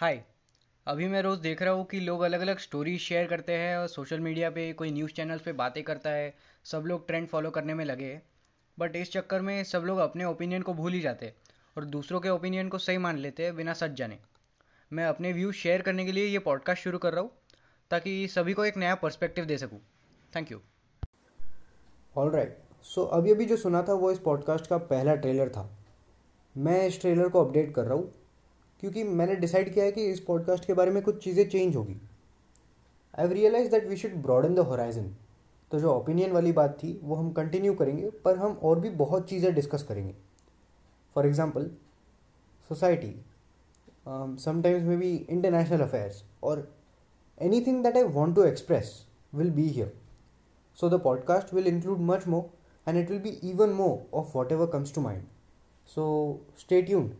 हाय अभी मैं रोज़ देख रहा हूँ कि लोग अलग अलग स्टोरीज शेयर करते हैं और सोशल मीडिया पे, कोई न्यूज़ चैनल्स पे बातें करता है। सब लोग ट्रेंड फॉलो करने में लगे बट इस चक्कर में सब लोग अपने ओपिनियन को भूल ही जाते हैं और दूसरों के ओपिनियन को सही मान लेते हैं बिना सच जाने। मैं अपने व्यूज़ शेयर करने के लिए ये पॉडकास्ट शुरू कर रहा हूँ ताकि सभी को एक नया पर्सपेक्टिव दे सकूँ। Thank you all right so अभी अभी जो सुना था वो इस पॉडकास्ट का पहला ट्रेलर था। मैं इस ट्रेलर को अपडेट कर रहा हूँ। क्योंकि मैंने डिसाइड किया है कि इस पॉडकास्ट के बारे में कुछ चीज़ें चेंज होगी। I have realise that we should broaden the horizon तो जो ओपिनियन वाली बात थी, वो हम कंटिन्यू करेंगे, पर हम और भी बहुत चीज़ें डिस्कस करेंगे। For example society sometimes maybe international affairs और anything that I want to express will be here so the podcast will include much more and it will be even more of whatever comes to mind so tuned